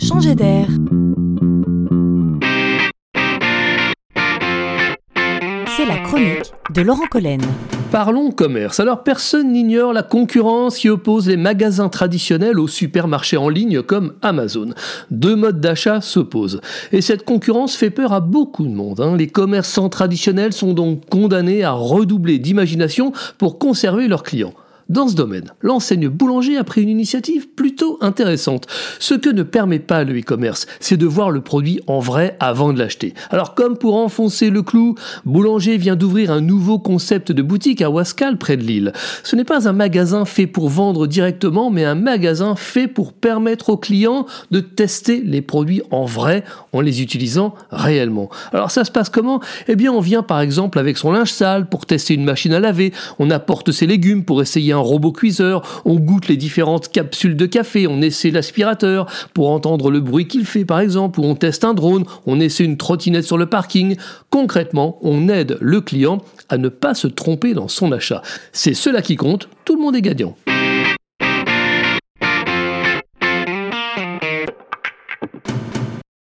changer d'air. C'est la chronique de Laurent Collen. Parlons commerce. Alors personne n'ignore la concurrence qui oppose les magasins traditionnels aux supermarchés en ligne comme Amazon. Deux modes d'achat s'opposent. Et cette concurrence fait peur à beaucoup de monde. hein. Les commerçants traditionnels sont donc condamnés à redoubler d'imagination pour conserver leurs clients. Dans ce domaine, l'enseigne boulanger a pris une initiative plutôt intéressante. Ce que ne permet pas le e-commerce, c'est de voir le produit en vrai avant de l'acheter. Alors comme pour enfoncer le clou, Boulanger vient d'ouvrir un nouveau concept de boutique à Wascal près de Lille. Ce n'est pas un magasin fait pour vendre directement, mais un magasin fait pour permettre aux clients de tester les produits en vrai en les utilisant réellement. Alors ça se passe comment? Eh bien on vient par exemple avec son linge sale pour tester une machine à laver, on apporte ses légumes pour essayer un robot cuiseur, on goûte les différentes capsules de café, on essaie l'aspirateur pour entendre le bruit qu'il fait par exemple, ou on teste un drone, on essaie une trottinette sur le parking. Concrètement, on aide le client à ne pas se tromper dans son achat. C'est cela qui compte, tout le monde est gagnant.